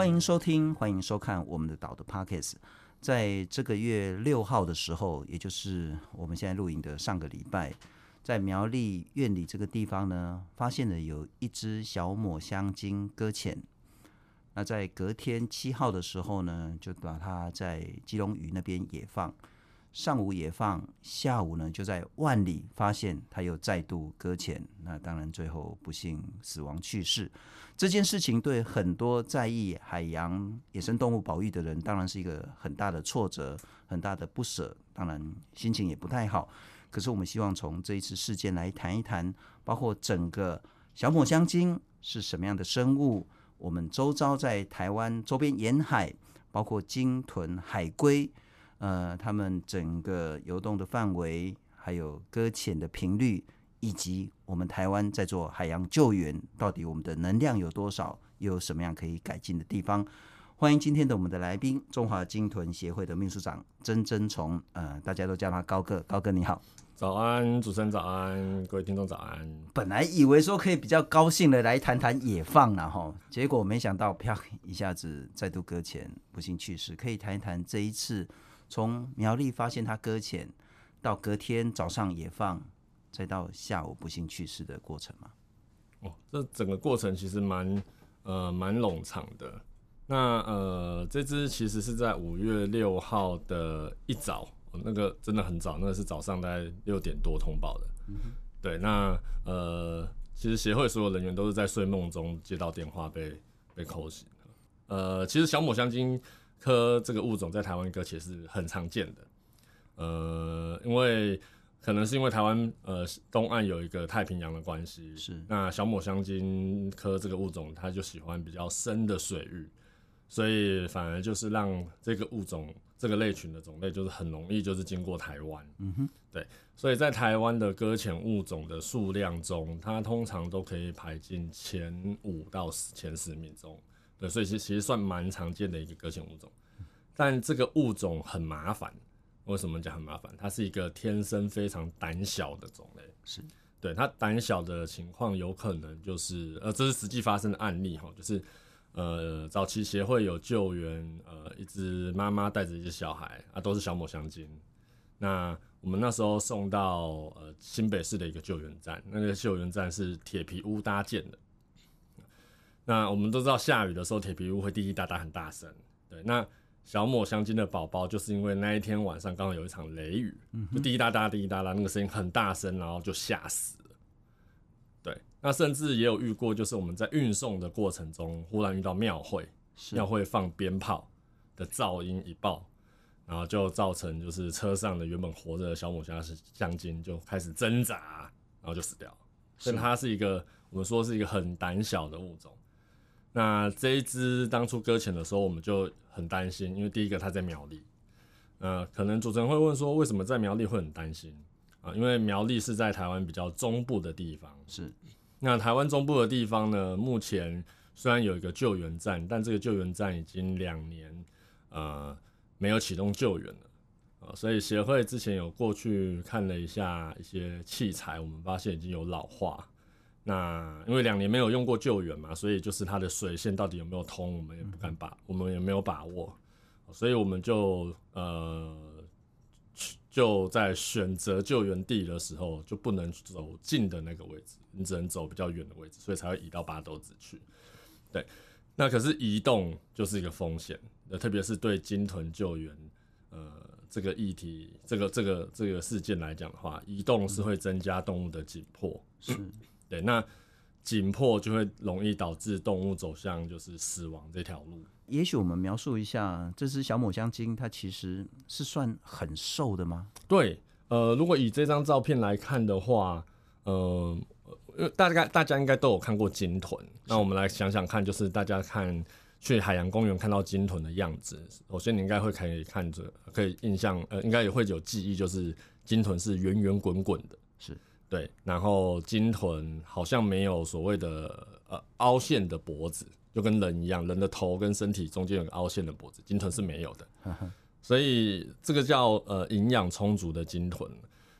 欢迎收听，欢迎收看我们的岛的 pockets。在这个月六号的时候，也就是我们现在录影的上个礼拜，在苗栗院里这个地方呢，发现了有一只小抹香鲸搁浅。那在隔天七号的时候呢，就把它在基隆屿那边也放。上午也放，下午呢就在万里发现它又再度搁浅，那当然最后不幸死亡去世。这件事情对很多在意海洋野生动物保育的人，当然是一个很大的挫折，很大的不舍，当然心情也不太好。可是我们希望从这一次事件来谈一谈，包括整个小抹香鲸是什么样的生物，我们周遭在台湾周边沿海，包括鲸豚、海龟。呃，他们整个游动的范围，还有搁浅的频率，以及我们台湾在做海洋救援，到底我们的能量有多少，又有什么样可以改进的地方？欢迎今天的我们的来宾，中华鲸豚协会的秘书长曾珍从，呃，大家都叫他高哥，高哥你好，早安，主持人早安，各位听众早安。本来以为说可以比较高兴的来谈谈野放了哈，结果没想到啪一下子再度搁浅，不幸去世。可以谈一谈这一次。从苗栗发现它搁浅，到隔天早上野放，再到下午不幸去世的过程嘛？哦，这整个过程其实蛮呃蛮冗长的。那呃，这只其实是在五月六号的一早，哦，那个真的很早，那个是早上大概六点多通报的。嗯、对，那呃，其实协会所有人员都是在睡梦中接到电话被被 call 醒。呃，其实小抹香鲸。科这个物种在台湾搁浅是很常见的，呃，因为可能是因为台湾呃东岸有一个太平洋的关系，是。那小抹香鲸科这个物种它就喜欢比较深的水域，所以反而就是让这个物种这个类群的种类就是很容易就是经过台湾，嗯哼，对，所以在台湾的搁浅物种的数量中，它通常都可以排进前五到前十名中。对，所以其其实算蛮常见的一个搁浅物种，但这个物种很麻烦。为什么讲很麻烦？它是一个天生非常胆小的种类。是，对，它胆小的情况有可能就是，呃，这是实际发生的案例哈，就是，呃，早期协会有救援，呃，一只妈妈带着一只小孩啊，都是小抹香鲸。那我们那时候送到呃新北市的一个救援站，那个救援站是铁皮屋搭建的。那我们都知道，下雨的时候铁皮屋会滴滴答答很大声。对，那小抹香鲸的宝宝就是因为那一天晚上刚好有一场雷雨，就滴滴答答、滴滴答答，那个声音很大声，然后就吓死了。对，那甚至也有遇过，就是我们在运送的过程中，忽然遇到庙会，庙会放鞭炮的噪音一爆，然后就造成就是车上的原本活着的小抹香鲸就开始挣扎，然后就死掉了。所以它是一个我们说是一个很胆小的物种。那这一支当初搁浅的时候，我们就很担心，因为第一个它在苗栗，呃，可能主持人会问说，为什么在苗栗会很担心啊？因为苗栗是在台湾比较中部的地方，是。那台湾中部的地方呢，目前虽然有一个救援站，但这个救援站已经两年呃没有启动救援了啊，所以协会之前有过去看了一下一些器材，我们发现已经有老化。那因为两年没有用过救援嘛，所以就是它的水线到底有没有通，我们也不敢把，我们也没有把握，所以我们就呃就在选择救援地的时候，就不能走近的那个位置，你只能走比较远的位置，所以才会移到八斗子去。对，那可是移动就是一个风险，呃，特别是对鲸豚救援，呃，这个议题，这个这个这个事件来讲的话，移动是会增加动物的紧迫，是。对，那紧迫就会容易导致动物走向就是死亡这条路。也许我们描述一下，这只小抹香鲸它其实是算很瘦的吗？对，呃，如果以这张照片来看的话，呃，大概大家应该都有看过鲸豚，那我们来想想看，就是大家看去海洋公园看到鲸豚的样子，首先你应该会可以看着，可以印象，呃，应该也会有记忆，就是鲸豚是圆圆滚滚的，是。对，然后鲸豚好像没有所谓的呃凹陷的脖子，就跟人一样，人的头跟身体中间有个凹陷的脖子，鲸豚是没有的，所以这个叫呃营养充足的鲸豚。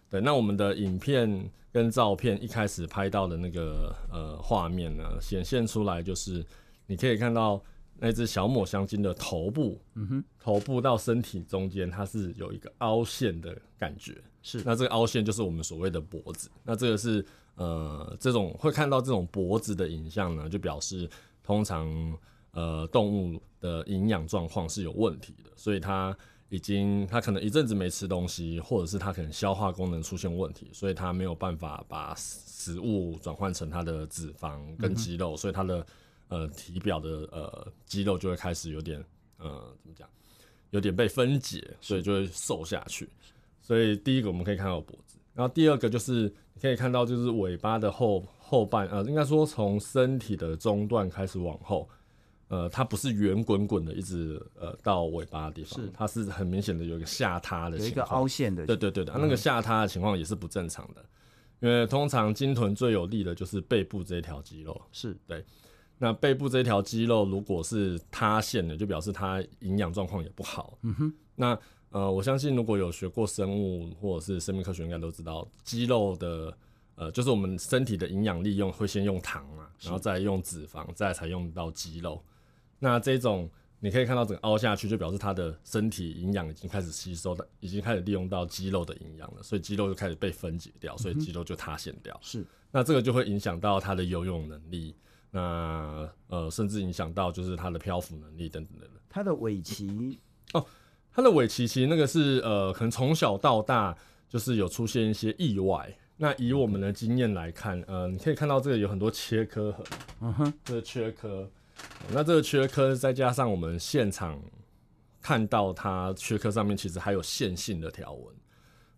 对，那我们的影片跟照片一开始拍到的那个呃画面呢，显现出来就是你可以看到那只小抹香鲸的头部，嗯哼，头部到身体中间，它是有一个凹陷的感觉。是，那这个凹陷就是我们所谓的脖子。那这个是呃，这种会看到这种脖子的影像呢，就表示通常呃动物的营养状况是有问题的，所以它已经它可能一阵子没吃东西，或者是它可能消化功能出现问题，所以它没有办法把食物转换成它的脂肪跟肌肉，嗯、所以它的。呃，体表的呃肌肉就会开始有点呃怎么讲，有点被分解，所以就会瘦下去。所以第一个我们可以看到脖子，然后第二个就是你可以看到就是尾巴的后后半呃，应该说从身体的中段开始往后，呃，它不是圆滚滚的一直呃到尾巴的地方，是它是很明显的有一个下塌的情况，有一个凹陷的，对对对的，那个下塌的情况也是不正常的，因为通常鲸豚最有力的就是背部这一条肌肉，是对。那背部这条肌肉如果是塌陷的，就表示它营养状况也不好。嗯哼。那呃，我相信如果有学过生物或者是生命科学，应该都知道肌肉的呃，就是我们身体的营养利用会先用糖嘛，然后再用脂肪，再才用到肌肉。那这种你可以看到整个凹下去，就表示它的身体营养已经开始吸收的，已经开始利用到肌肉的营养了，所以肌肉就开始被分解掉，所以肌肉就塌陷掉。是。那这个就会影响到它的游泳能力。那呃，甚至影响到就是它的漂浮能力等等等等。它的尾鳍哦，它的尾鳍其实那个是呃，可能从小到大就是有出现一些意外。那以我们的经验来看，呃，你可以看到这个有很多切刻痕，嗯哼，这个缺刻。那这个缺刻再加上我们现场看到它缺刻上面其实还有线性的条纹。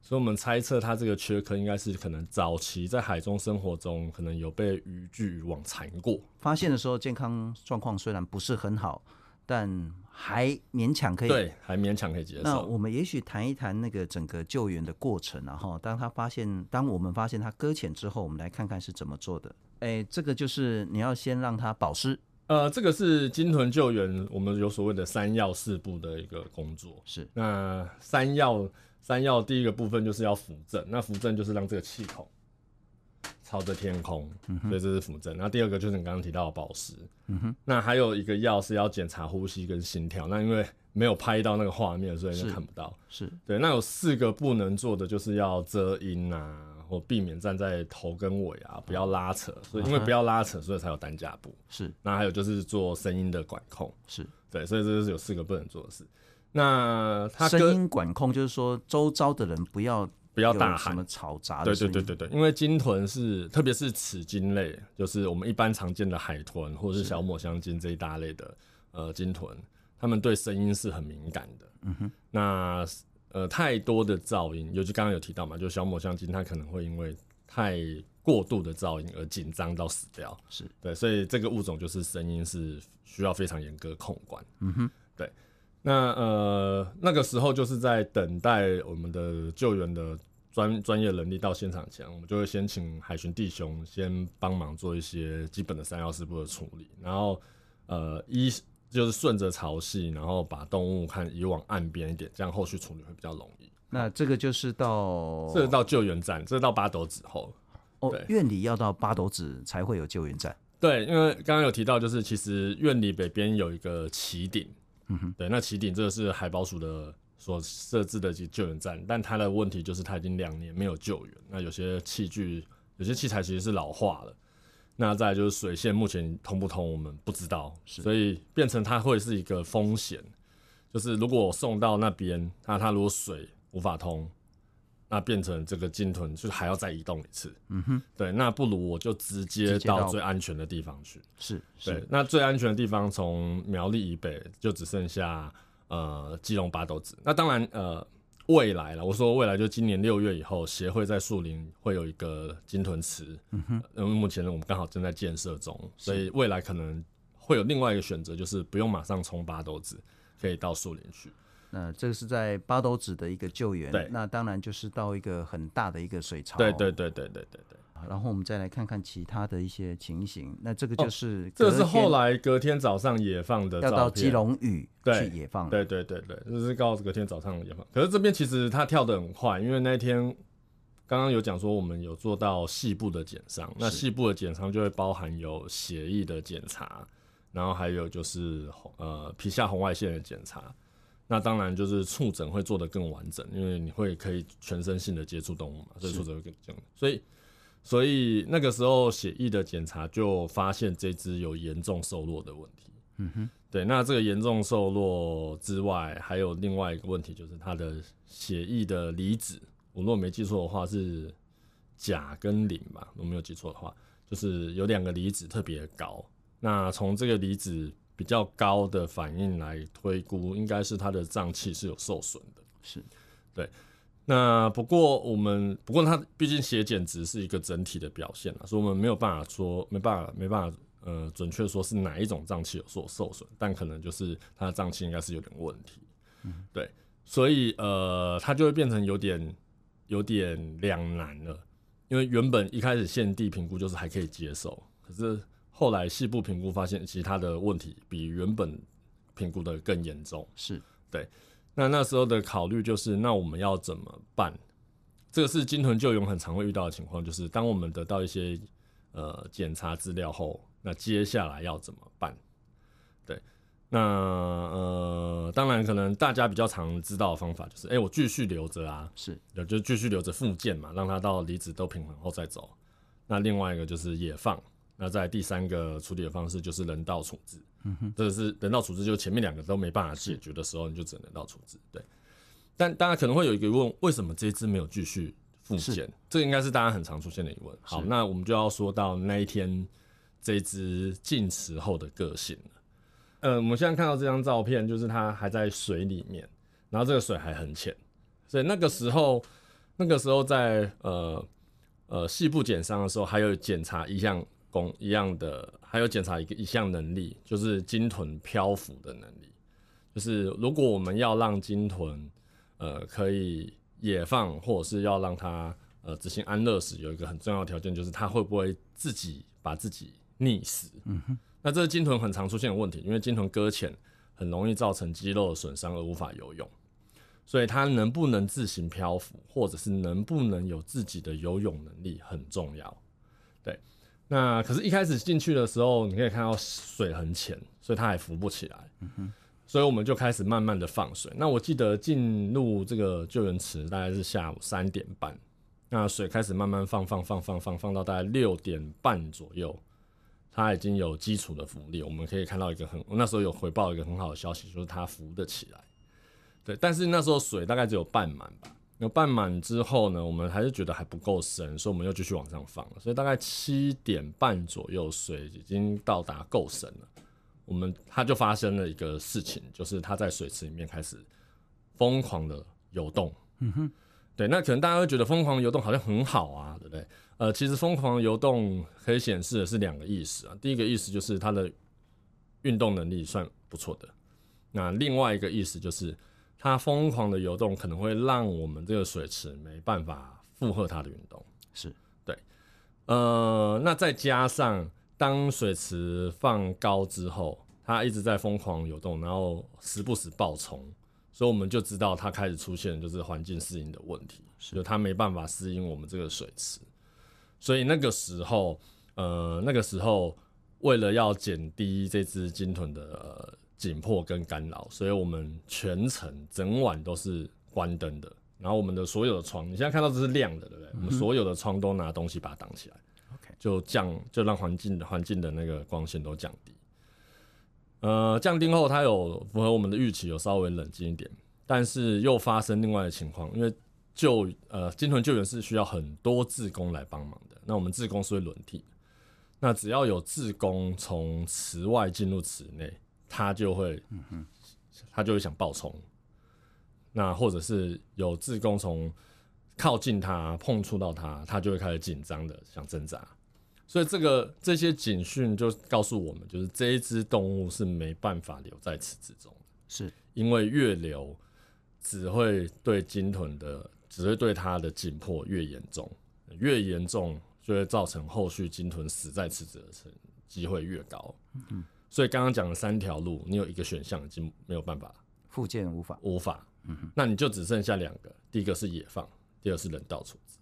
所以，我们猜测它这个缺刻应该是可能早期在海中生活中，可能有被渔具渔网缠过。发现的时候，健康状况虽然不是很好，但还勉强可以。对，还勉强可以接受。那我们也许谈一谈那个整个救援的过程，然后当他发现，当我们发现他搁浅之后，我们来看看是怎么做的。哎，这个就是你要先让他保湿。呃，这个是鲸豚救援，我们有所谓的三要四步的一个工作。是，那三要。三要第一个部分就是要扶正，那扶正就是让这个气孔朝着天空，嗯、所以这是浮正。那第二个就是你刚刚提到的宝石，嗯哼。那还有一个药是要检查呼吸跟心跳，那因为没有拍到那个画面，所以就看不到。是，是对。那有四个不能做的，就是要遮阴啊，或避免站在头跟尾啊，不要拉扯。所以因为不要拉扯，所以才有担架步。是。那还有就是做声音的管控。是对，所以这就是有四个不能做的事。那它声音管控就是说，周遭的人不要不要大喊什么嘈杂。对对对对对，因为鲸豚是，特别是齿鲸类，就是我们一般常见的海豚或者是小抹香鲸这一大类的呃鲸豚，它们对声音是很敏感的。嗯哼。那呃太多的噪音，尤其刚刚有提到嘛，就小抹香鲸它可能会因为太过度的噪音而紧张到死掉。是对，所以这个物种就是声音是需要非常严格控管。嗯哼，对。那呃，那个时候就是在等待我们的救援的专专业能力到现场前，我们就会先请海巡弟兄先帮忙做一些基本的三幺四部的处理，然后呃一就是顺着潮汐，然后把动物看移往岸边一点，这样后续处理会比较容易。那这个就是到这个到救援站，这个到八斗子后哦，院里要到八斗子才会有救援站。对，因为刚刚有提到，就是其实院里北边有一个起点。嗯哼，对，那起顶这个是海保署的所设置的救援站，但它的问题就是它已经两年没有救援，那有些器具、有些器材其实是老化了，那再来就是水线目前通不通我们不知道，所以变成它会是一个风险，就是如果我送到那边，那它如果水无法通。那变成这个鲸豚，就是还要再移动一次。嗯哼，对，那不如我就直接到最安全的地方去。是，对，那最安全的地方从苗栗以北就只剩下呃基隆八斗子。那当然呃未来了，我说未来就今年六月以后，协会在树林会有一个鲸豚池。嗯哼，因为目前呢我们刚好正在建设中，所以未来可能会有另外一个选择，就是不用马上冲八斗子，可以到树林去。那这个是在八斗子的一个救援，对，那当然就是到一个很大的一个水槽，对对对对对对对。然后我们再来看看其他的一些情形，那这个就是、哦、这是后来隔天早上野放的要到基隆屿去野放，对对对对，这、就是告诉隔天早上野放。可是这边其实它跳得很快，因为那天刚刚有讲说我们有做到细部的检伤，那细部的检伤就会包含有血液的检查。然后还有就是呃皮下红外线的检查。那当然就是触诊会做得更完整，因为你会可以全身性的接触动物嘛，所以触诊会更这样。所以所以那个时候血液的检查就发现这只有严重瘦弱的问题。嗯哼，对。那这个严重瘦弱之外，还有另外一个问题就是它的血液的离子，我如果没记错的话是钾跟磷吧，我没有记错的话，就是有两个离子特别高。那从这个离子比较高的反应来推估，应该是他的脏器是有受损的。是，对。那不过我们不过它毕竟血检值是一个整体的表现啊，所以我们没有办法说，没办法，没办法，呃，准确说是哪一种脏器有所受损，但可能就是他的脏器应该是有点问题。嗯，对。所以呃，他就会变成有点有点两难了，因为原本一开始现地评估就是还可以接受，可是。后来细部评估发现，其实他的问题比原本评估的更严重。是对，那那时候的考虑就是，那我们要怎么办？这个是金屯救援很常会遇到的情况，就是当我们得到一些呃检查资料后，那接下来要怎么办？对，那呃，当然可能大家比较常知道的方法就是，哎、欸，我继续留着啊，是，就继续留着复健嘛，让它到离子都平衡后再走。那另外一个就是野放。那在第三个处理的方式就是人道处置，嗯哼，这是人道处置，就是前面两个都没办法解决的时候，你就只能人道处置。对，但大家可能会有一个疑问，为什么这一只没有继续复检？这个应该是大家很常出现的疑问。好，那我们就要说到那一天这一只进食后的个性了。呃，我们现在看到这张照片，就是它还在水里面，然后这个水还很浅，所以那个时候，那个时候在呃呃细部检伤的时候，还有检查一项。工一样的，还有检查一个一项能力，就是鲸豚漂浮的能力。就是如果我们要让鲸豚呃可以野放，或者是要让它呃执行安乐死，有一个很重要的条件，就是它会不会自己把自己溺死。嗯哼。那这个鲸豚很常出现的问题，因为鲸豚搁浅很容易造成肌肉的损伤而无法游泳，所以它能不能自行漂浮，或者是能不能有自己的游泳能力很重要。对。那可是，一开始进去的时候，你可以看到水很浅，所以它还浮不起来。嗯哼，所以我们就开始慢慢的放水。那我记得进入这个救援池大概是下午三点半，那水开始慢慢放，放，放，放，放，放到大概六点半左右，它已经有基础的浮力。我们可以看到一个很，我那时候有回报一个很好的消息，就是它浮得起来。对，但是那时候水大概只有半满吧。有半满之后呢，我们还是觉得还不够深，所以我们又继续往上放了。所以大概七点半左右，水已经到达够深了。我们它就发生了一个事情，就是它在水池里面开始疯狂的游动。嗯哼，对，那可能大家会觉得疯狂游动好像很好啊，对不对？呃，其实疯狂游动可以显示的是两个意思啊。第一个意思就是它的运动能力算不错的，那另外一个意思就是。它疯狂的游动可能会让我们这个水池没办法负荷它的运动，是对。呃，那再加上当水池放高之后，它一直在疯狂游动，然后时不时爆冲，所以我们就知道它开始出现就是环境适应的问题，是就它没办法适应我们这个水池。所以那个时候，呃，那个时候为了要减低这只鲸豚的。呃紧迫跟干扰，所以我们全程整晚都是关灯的。然后我们的所有的窗，你现在看到这是亮的，对不对？嗯、我们所有的窗都拿东西把它挡起来，OK，就降，就让环境的环境的那个光线都降低。呃，降低后，它有符合我们的预期，有稍微冷静一点，但是又发生另外的情况，因为救呃金屯救援是需要很多志工来帮忙的。那我们志工是会轮替，那只要有志工从池外进入池内。他就会，嗯他就会想暴冲，那或者是有自贡从靠近他碰触到他，他就会开始紧张的想挣扎。所以这个这些警讯就告诉我们，就是这一只动物是没办法留在池子中，是因为越留只会对鲸豚的，只会对它的紧迫越严重，越严重就会造成后续鲸豚死在池子的机会越高。嗯。所以刚刚讲的三条路，你有一个选项已经没有办法，复健无法，无法，嗯哼，那你就只剩下两个，第一个是野放，第二个是人道处置。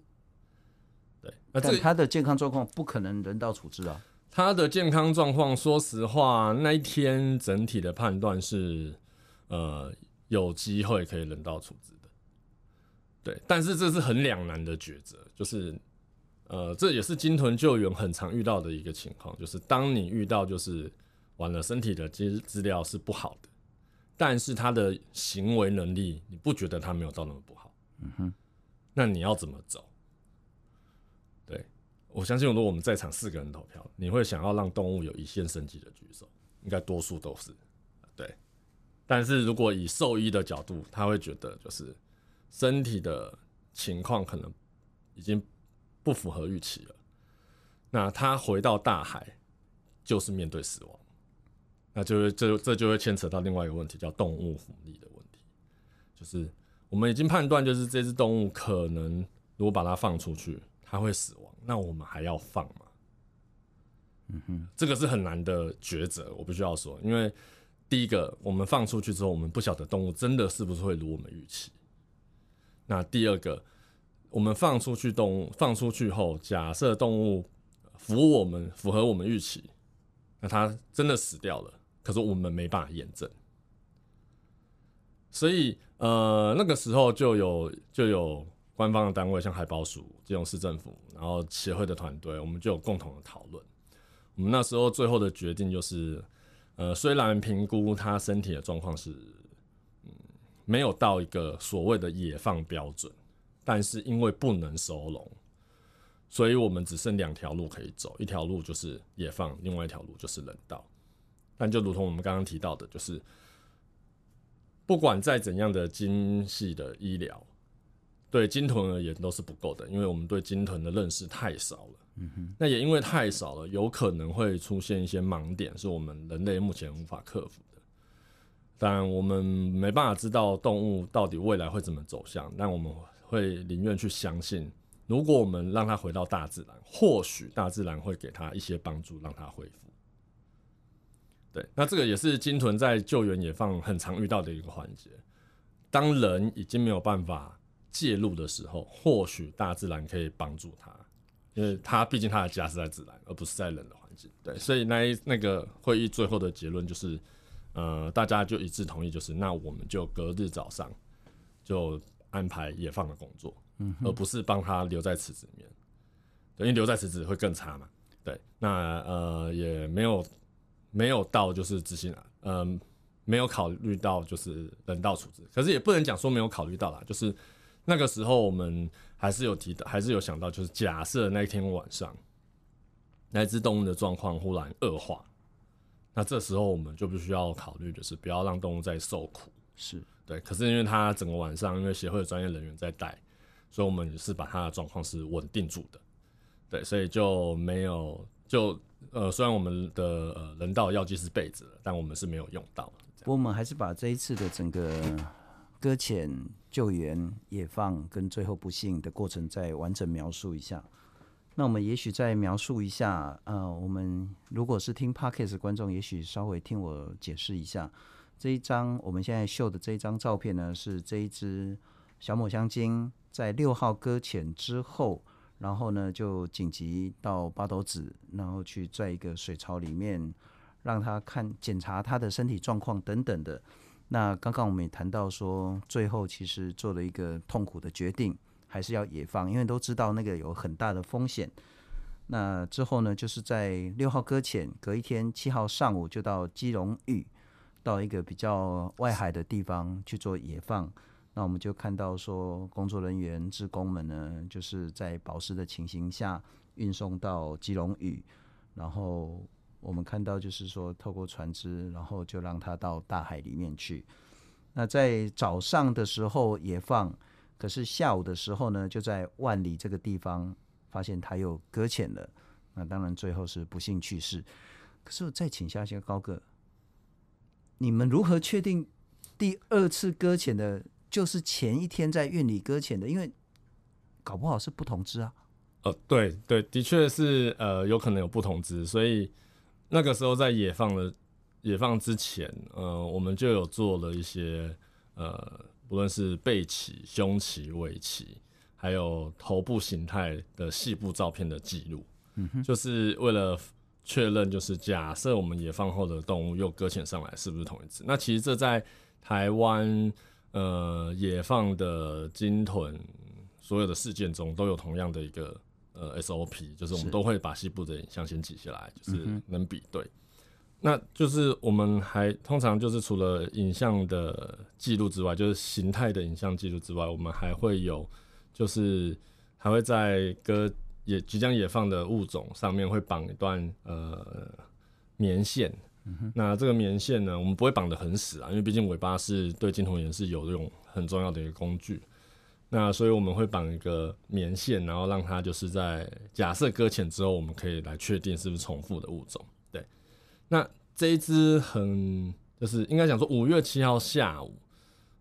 对，那这他的健康状况不可能人道处置啊。他的健康状况，说实话，那一天整体的判断是，呃，有机会可以人道处置的。对，但是这是很两难的抉择，就是，呃，这也是鲸豚救援很常遇到的一个情况，就是当你遇到就是完了身体的资资料是不好的，但是他的行为能力你不觉得他没有到那么不好，嗯哼，那你要怎么走？对，我相信如果我们在场四个人投票，你会想要让动物有一线生机的举手，应该多数都是，对，但是如果以兽医的角度，他会觉得就是。身体的情况可能已经不符合预期了，那他回到大海就是面对死亡，那就会这这就会牵扯到另外一个问题，叫动物福利的问题，就是我们已经判断，就是这只动物可能如果把它放出去，它会死亡，那我们还要放吗？嗯哼，这个是很难的抉择，我必须要说，因为第一个，我们放出去之后，我们不晓得动物真的是不是会如我们预期。那第二个，我们放出去动物，放出去后，假设动物符我们符合我们预期，那它真的死掉了，可是我们没办法验证，所以呃那个时候就有就有官方的单位，像海保署、基隆市政府，然后协会的团队，我们就有共同的讨论。我们那时候最后的决定就是，呃，虽然评估他身体的状况是。嗯没有到一个所谓的野放标准，但是因为不能收容，所以我们只剩两条路可以走，一条路就是野放，另外一条路就是人道。但就如同我们刚刚提到的，就是不管再怎样的精细的医疗，对鲸豚而言都是不够的，因为我们对鲸豚的认识太少了。嗯哼，那也因为太少了，有可能会出现一些盲点，是我们人类目前无法克服。当然，我们没办法知道动物到底未来会怎么走向，但我们会宁愿去相信，如果我们让它回到大自然，或许大自然会给它一些帮助，让它恢复。对，那这个也是鲸豚在救援野放很常遇到的一个环节。当人已经没有办法介入的时候，或许大自然可以帮助它，因为它毕竟它的家是在自然，而不是在人的环境。对，所以那一那个会议最后的结论就是。呃，大家就一致同意，就是那我们就隔日早上就安排野放的工作，嗯，而不是帮他留在池子里面，等于留在池子会更差嘛。对，那呃也没有没有到就是执行，嗯、呃，没有考虑到就是人道处置，可是也不能讲说没有考虑到啦，就是那个时候我们还是有提到，还是有想到，就是假设那一天晚上那只动物的状况忽然恶化。那这时候我们就必须要考虑，就是不要让动物再受苦，是对。可是因为它整个晚上，因为协会的专业人员在带，所以我们是把它的状况是稳定住的，对，所以就没有就呃，虽然我们的呃人道药剂是备着，但我们是没有用到。我们还是把这一次的整个搁浅、救援、野放跟最后不幸的过程再完整描述一下。那我们也许再描述一下，呃，我们如果是听 Podcast 观众，也许稍微听我解释一下，这一张我们现在秀的这一张照片呢，是这一只小抹香鲸在六号搁浅之后，然后呢就紧急到八斗子，然后去在一个水槽里面让他看检查他的身体状况等等的。那刚刚我们也谈到说，最后其实做了一个痛苦的决定。还是要野放，因为都知道那个有很大的风险。那之后呢，就是在六号搁浅，隔一天七号上午就到基隆屿，到一个比较外海的地方去做野放。那我们就看到说，工作人员、职工们呢，就是在保湿的情形下运送到基隆屿，然后我们看到就是说，透过船只，然后就让它到大海里面去。那在早上的时候也放。可是下午的时候呢，就在万里这个地方发现他又搁浅了，那当然最后是不幸去世。可是我再请下一下高哥，你们如何确定第二次搁浅的就是前一天在院里搁浅的？因为搞不好是不同只啊。呃，对对，的确是呃，有可能有不同只，所以那个时候在野放的野放之前，呃，我们就有做了一些呃。不论是背鳍、胸鳍、尾鳍，还有头部形态的细部照片的记录，嗯哼，就是为了确认，就是假设我们野放后的动物又搁浅上来，是不是同一只？那其实这在台湾呃野放的鲸豚所有的事件中都有同样的一个呃 SOP，就是我们都会把西部的影像先记下来，就是能比对。嗯、那就是我们还通常就是除了影像的记录之外，就是形态的影像记录之外，我们还会有就是还会在搁。也即将野放的物种上面会绑一段呃棉线，那这个棉线呢，我们不会绑得很死啊，因为毕竟尾巴是对镜头也是有用很重要的一个工具。那所以我们会绑一个棉线，然后让它就是在假设搁浅之后，我们可以来确定是不是重复的物种。对，那这一只很就是应该讲说五月七号下午。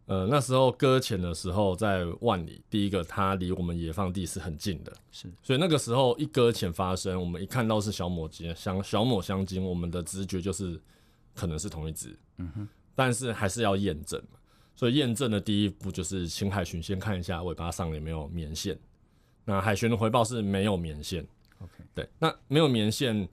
呃，那时候搁浅的时候在万里，第一个它离我们野放地是很近的，是，所以那个时候一搁浅发生，我们一看到是小抹金香小抹香鲸，我们的直觉就是可能是同一只，嗯哼，但是还是要验证嘛，所以验证的第一步就是请海巡先看一下尾巴上有没有棉线，那海巡的回报是没有棉线，OK，对，那没有棉线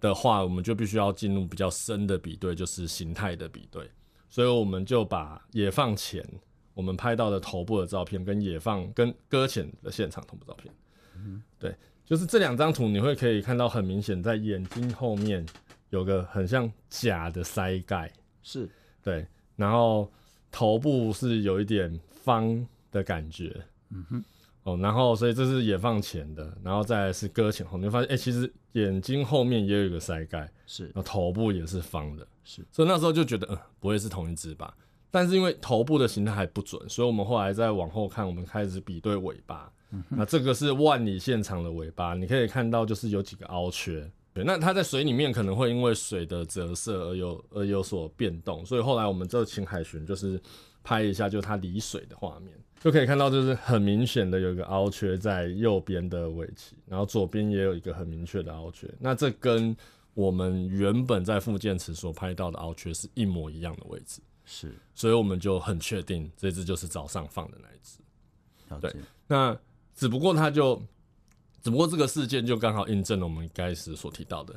的话，我们就必须要进入比较深的比对，就是形态的比对。所以我们就把野放前我们拍到的头部的照片，跟野放跟搁浅的现场同步照片，嗯，对，就是这两张图，你会可以看到很明显，在眼睛后面有个很像假的腮盖，是。对，然后头部是有一点方的感觉，嗯哼，哦，然后所以这是野放前的，然后再来是搁浅后，你会发现，哎、欸，其实眼睛后面也有一个腮盖，是，然后头部也是方的。是，所以那时候就觉得，嗯，不会是同一只吧？但是因为头部的形态还不准，所以我们后来再往后看，我们开始比对尾巴。嗯、那这个是万里现场的尾巴，你可以看到就是有几个凹缺。对，那它在水里面可能会因为水的折射而有而有所变动，所以后来我们这请海巡就是拍一下，就它离水的画面，就可以看到就是很明显的有一个凹缺在右边的尾鳍，然后左边也有一个很明确的凹缺。那这跟我们原本在复健池所拍到的凹缺是一模一样的位置，是，所以我们就很确定这只就是早上放的那一只。对，那只不过它就，只不过这个事件就刚好印证了我们一开始所提到的，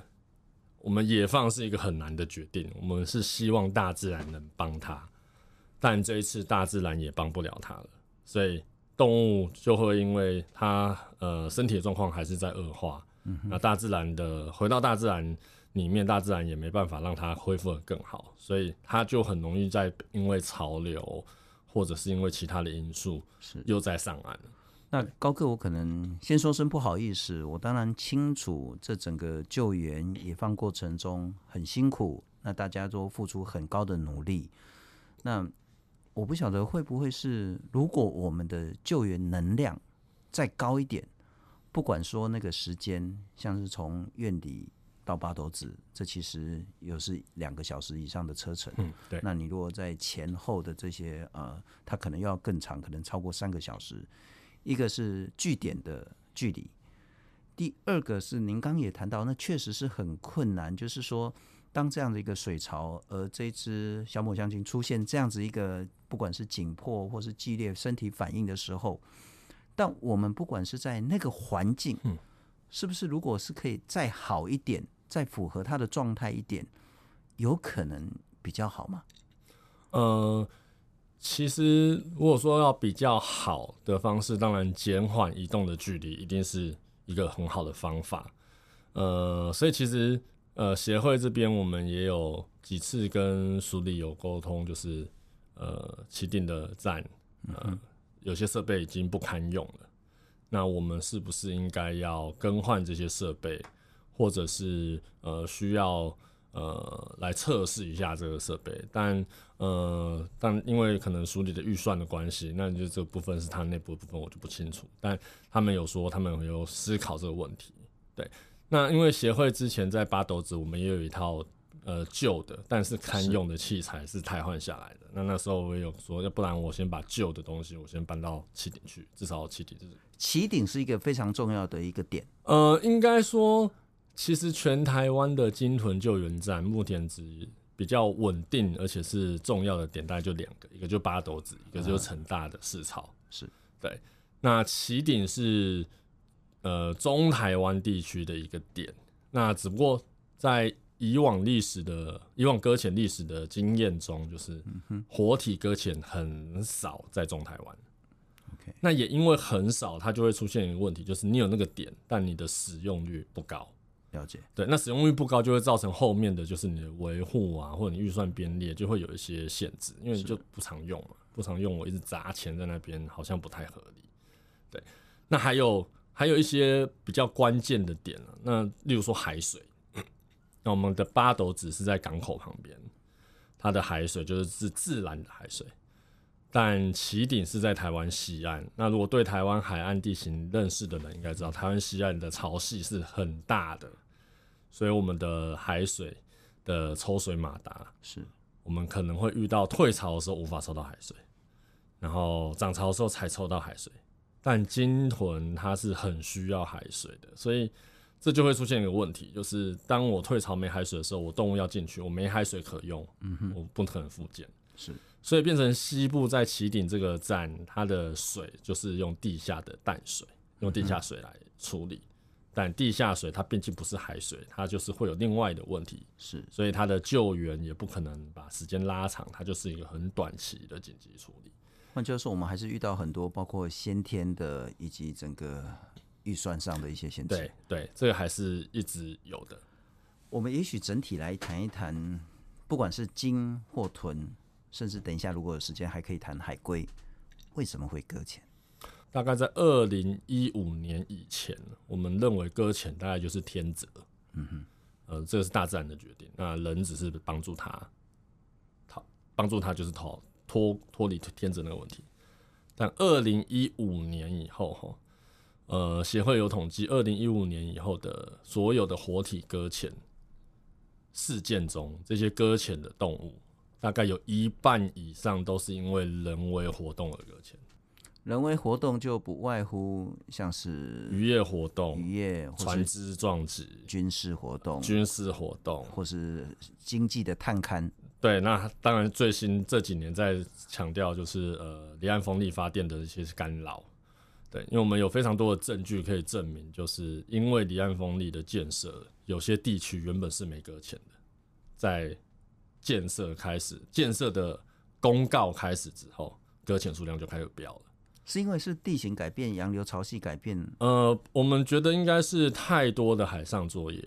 我们野放是一个很难的决定，我们是希望大自然能帮它，但这一次大自然也帮不了它了，所以动物就会因为它呃身体的状况还是在恶化。嗯、那大自然的回到大自然里面，大自然也没办法让它恢复的更好，所以它就很容易在因为潮流或者是因为其他的因素，是又在上岸。那高哥，我可能先说声不好意思，我当然清楚这整个救援野放过程中很辛苦，那大家都付出很高的努力。那我不晓得会不会是，如果我们的救援能量再高一点。不管说那个时间，像是从院里到八斗子，这其实又是两个小时以上的车程。嗯，对。那你如果在前后的这些呃，它可能要更长，可能超过三个小时。一个是据点的距离，第二个是您刚也谈到，那确实是很困难。就是说，当这样的一个水槽，而这只小抹香鲸出现这样子一个，不管是紧迫或是激烈身体反应的时候。但我们不管是在那个环境，嗯，是不是如果是可以再好一点，再符合他的状态一点，有可能比较好吗？呃，其实如果说要比较好的方式，当然减缓移动的距离一定是一个很好的方法。呃，所以其实呃协会这边我们也有几次跟署里有沟通，就是呃起定的站，呃。嗯有些设备已经不堪用了，那我们是不是应该要更换这些设备，或者是呃需要呃来测试一下这个设备？但呃但因为可能署里的预算的关系，那就这部分是他内部部分，我就不清楚。但他们有说他们有思考这个问题。对，那因为协会之前在八斗子，我们也有一套。呃，旧的但是堪用的器材是汰换下来的。那那时候我也有说，要不然我先把旧的东西我先搬到起顶去，至少起顶是起顶是一个非常重要的一个点。呃，应该说，其实全台湾的鲸豚救援站目前只比较稳定，而且是重要的点，大概就两个，一个就八斗子，一个就成大的市草。是对。那起顶是呃中台湾地区的一个点，那只不过。在以往历史的以往搁浅历史的经验中，就是活体搁浅很少在中台湾。OK，那也因为很少，它就会出现一个问题，就是你有那个点，但你的使用率不高。了解。对，那使用率不高，就会造成后面的就是你的维护啊，或者你预算编列就会有一些限制，因为你就不常用嘛，不常用，我一直砸钱在那边，好像不太合理。对，那还有还有一些比较关键的点啊，那例如说海水。那我们的八斗子是在港口旁边，它的海水就是是自然的海水，但旗顶是在台湾西岸。那如果对台湾海岸地形认识的人应该知道，台湾西岸的潮汐是很大的，所以我们的海水的抽水马达是我们可能会遇到退潮的时候无法抽到海水，然后涨潮的时候才抽到海水。但鲸豚它是很需要海水的，所以。这就会出现一个问题，就是当我退潮没海水的时候，我动物要进去，我没海水可用，嗯哼，我不可能复建，是，所以变成西部在旗顶这个站，它的水就是用地下的淡水，用地下水来处理，嗯、但地下水它毕竟不是海水，它就是会有另外的问题，是，所以它的救援也不可能把时间拉长，它就是一个很短期的紧急处理。换句话说，我们还是遇到很多包括先天的以及整个。预算上的一些限制，对对，这个还是一直有的。我们也许整体来谈一谈，不管是鲸或豚，甚至等一下如果有时间还可以谈海龟，为什么会搁浅？大概在二零一五年以前，我们认为搁浅大概就是天择，嗯哼，呃，这个是大自然的决定，那人只是帮助他逃，帮助他就是逃脱脱离天择那个问题。但二零一五年以后，哈。呃，协会有统计，二零一五年以后的所有的活体搁浅事件中，这些搁浅的动物，大概有一半以上都是因为人为活动而搁浅。人为活动就不外乎像是渔业活动、渔业、船只撞击、军事活动、军事活动，或是经济的探勘。对，那当然最新这几年在强调就是呃，离岸风力发电的一些干扰。对，因为我们有非常多的证据可以证明，就是因为离岸风力的建设，有些地区原本是没搁浅的，在建设开始、建设的公告开始之后，搁浅数量就开始飙了。是因为是地形改变、洋流潮汐改变？呃，我们觉得应该是太多的海上作业。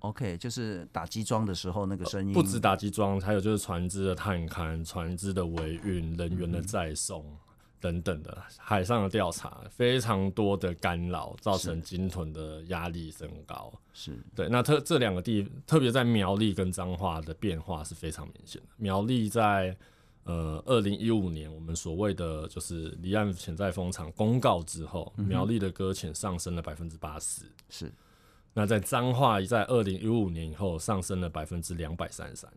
OK，就是打机桩的时候那个声音，呃、不止打机桩，还有就是船只的探勘、船只的维运、人员的载送。嗯等等的海上的调查，非常多的干扰，造成鲸豚的压力升高。是对，那特这两个地，特别在苗栗跟彰化的变化是非常明显的。苗栗在呃二零一五年，我们所谓的就是离岸潜在风场公告之后，嗯、苗栗的搁浅上升了百分之八十。是，那在彰化在二零一五年以后上升了百分之两百三十三。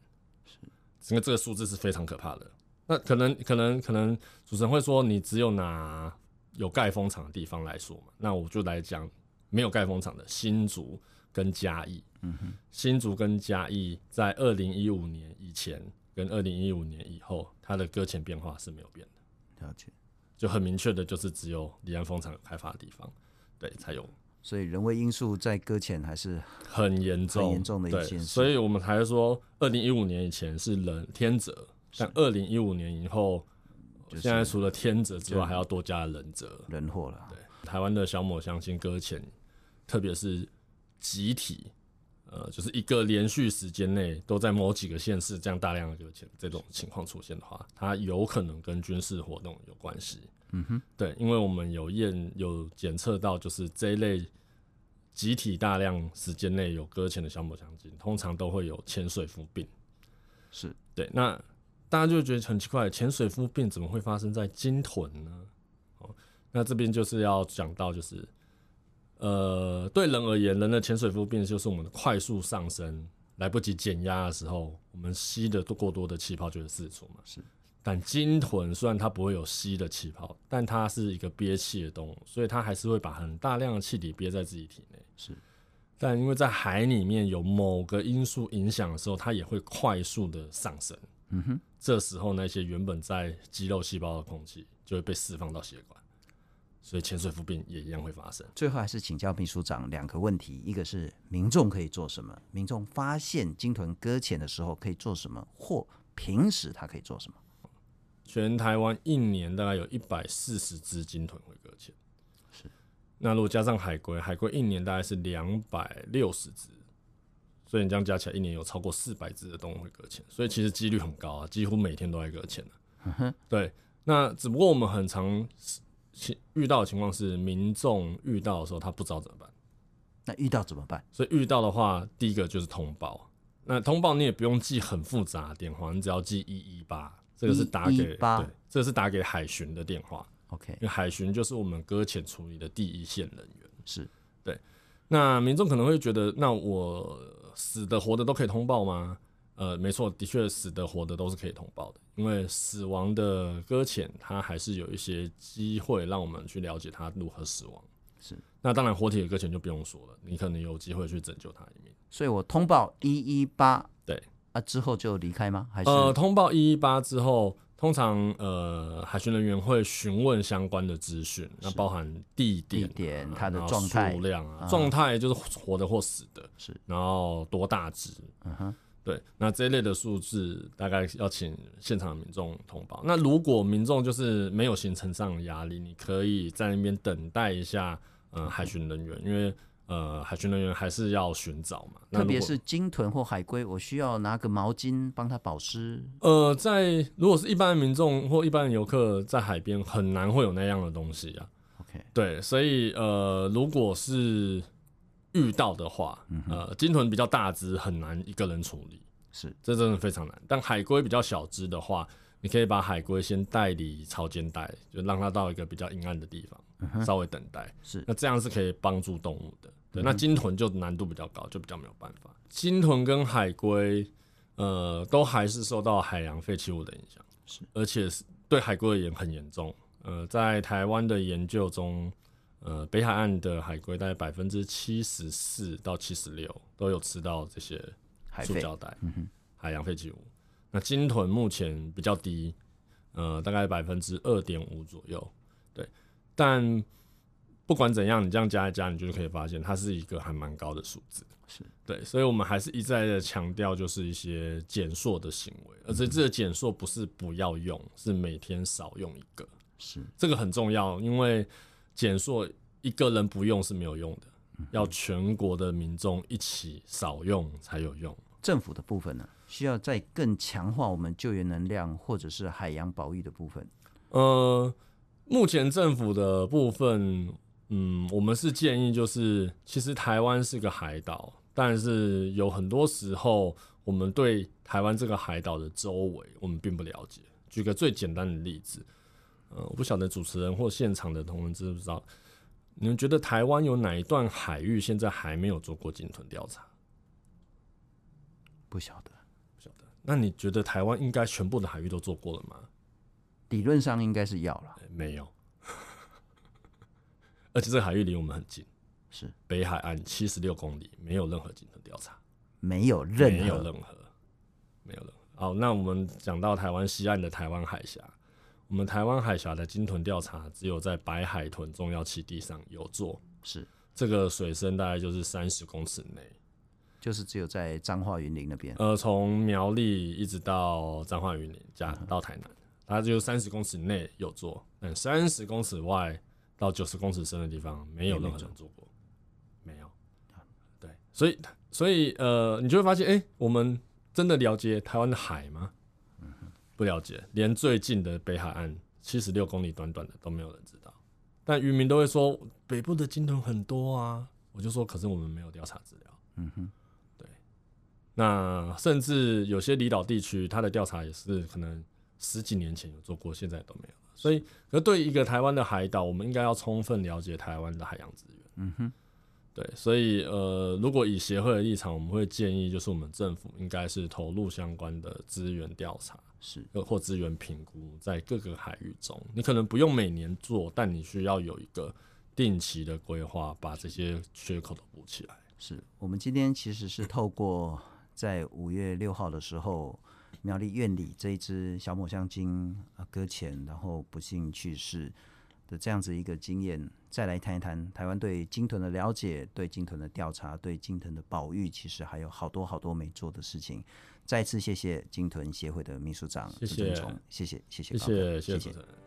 是，整个这个数字是非常可怕的。那可能可能可能主持人会说，你只有拿有盖风场的地方来说嘛？那我就来讲没有盖风场的新竹跟嘉义。嗯哼，新竹跟嘉义在二零一五年以前跟二零一五年以后，它的搁浅变化是没有变的。了解，就很明确的就是只有离岸风场有开发的地方，对，才有。所以人为因素在搁浅还是很严重很严重的一件事。所以我们才说二零一五年以前是人天择。但二零一五年以后，现在除了天泽之外，还要多加人泽，人祸了。对，台湾的小抹香鲸搁浅，特别是集体，呃，就是一个连续时间内都在某几个县市这样大量的搁浅，这种情况出现的话，它有可能跟军事活动有关系。嗯哼，对，因为我们有验有检测到，就是这一类集体大量时间内有搁浅的小抹香鲸，通常都会有潜水夫病。是对，那。大家就会觉得很奇怪，潜水夫病怎么会发生在鲸豚呢？哦，那这边就是要讲到，就是呃，对人而言，人的潜水夫病就是我们的快速上升，来不及减压的时候，我们吸的过多的气泡就会释出嘛。是，但鲸豚虽然它不会有吸的气泡，但它是一个憋气的动物，所以它还是会把很大量的气体憋在自己体内。是，但因为在海里面有某个因素影响的时候，它也会快速的上升。嗯哼，这时候那些原本在肌肉细胞的空气就会被释放到血管，所以潜水夫病也一样会发生。最后还是请教秘书长两个问题：一个是民众可以做什么？民众发现鲸豚搁浅的时候可以做什么？或平时他可以做什么？全台湾一年大概有一百四十只鲸豚会搁浅，是。那如果加上海龟，海龟一年大概是两百六十只，所以你这样加起来，一年有超过四百只的动物会搁浅，所以其实几率很高啊，几乎每天都在搁浅的。对。那只不过我们很常遇到的情况是，民众遇到的时候他不知道怎么办。那遇到怎么办？所以遇到的话，第一个就是通报。那通报你也不用记很复杂的电话，你只要记一一八，这个是打给对，这个是打给海巡的电话。OK，因为海巡就是我们搁浅处理的第一线人员。是对。那民众可能会觉得，那我死的活的都可以通报吗？呃，没错，的确死的活的都是可以通报的，因为死亡的搁浅，它还是有一些机会让我们去了解它如何死亡。是，那当然活体的搁浅就不用说了，你可能有机会去拯救它一命。所以我通报一一八，对啊，之后就离开吗？还是呃，通报一一八之后，通常呃海巡人员会询问相关的资讯，那包含地点、地点、它的状态、数量啊，状态就是活的或死的，是，然后多大只，嗯哼。对，那这一类的数字大概要请现场的民众通报。那如果民众就是没有行程上的压力，你可以在那边等待一下，呃，海巡人员，因为呃，海巡人员还是要寻找嘛。特别是鲸豚或海龟，我需要拿个毛巾帮它保湿。呃，在如果是一般的民众或一般的游客在海边，很难会有那样的东西啊。OK，对，所以呃，如果是遇到的话，呃，鲸豚比较大只，很难一个人处理，是，这真的非常难。但海龟比较小只的话，你可以把海龟先带离潮间带，就让它到一个比较阴暗的地方，嗯、稍微等待。是，那这样是可以帮助动物的。对，那鲸豚就难度比较高，就比较没有办法。鲸豚跟海龟，呃，都还是受到海洋废弃物的影响，是，而且是对海龟而言很严重。呃，在台湾的研究中。呃，北海岸的海龟大概百分之七十四到七十六都有吃到这些塑胶袋、嗯，海洋废弃物。那鲸豚目前比较低，呃，大概百分之二点五左右。对，但不管怎样，你这样加一加，你就可以发现它是一个还蛮高的数字。是对，所以我们还是一再的强调，就是一些减塑的行为，而且这个减塑不是不要用，是每天少用一个。是这个很重要，因为。减塑一个人不用是没有用的，要全国的民众一起少用才有用。政府的部分呢，需要再更强化我们救援能量，或者是海洋保育的部分。呃，目前政府的部分，嗯，我们是建议就是，其实台湾是个海岛，但是有很多时候，我们对台湾这个海岛的周围，我们并不了解。举个最简单的例子。呃，我不晓得主持人或现场的同仁知不知道，你们觉得台湾有哪一段海域现在还没有做过鲸豚调查？不晓得，不晓得。那你觉得台湾应该全部的海域都做过了吗？理论上应该是要了，没有。而且这个海域离我们很近，是。北海岸七十六公里，没有任何鲸豚调查，没有任何，没有任何，没有任何。好，那我们讲到台湾西岸的台湾海峡。我们台湾海峡的鲸豚调查，只有在白海豚重要栖地上有做，是。这个水深大概就是三十公尺内，就是只有在彰化云林那边，呃，从苗栗一直到彰化云林加到台南，它就三十公尺内有做，但三十公尺外到九十公尺深的地方没有任何人做过，没有，对，所以所以呃，你就会发现，哎、欸，我们真的了解台湾的海吗？不了解，连最近的北海岸七十六公里短短的都没有人知道。但渔民都会说北部的鲸豚很多啊，我就说可是我们没有调查资料。嗯哼，对。那甚至有些离岛地区，它的调查也是可能十几年前有做过，现在都没有。所以，可对一个台湾的海岛，我们应该要充分了解台湾的海洋资源。嗯哼。对，所以呃，如果以协会的立场，我们会建议，就是我们政府应该是投入相关的资源调查，是或资源评估，在各个海域中，你可能不用每年做，但你需要有一个定期的规划，把这些缺口都补起来。是我们今天其实是透过在五月六号的时候，苗栗院里这一只小抹香鲸啊搁浅，然后不幸去世。的这样子一个经验，再来谈一谈台湾对鲸豚的了解、对鲸豚的调查、对鲸豚的保育，其实还有好多好多没做的事情。再次谢谢鲸豚协会的秘书长谢谢，谢谢谢谢谢谢谢谢。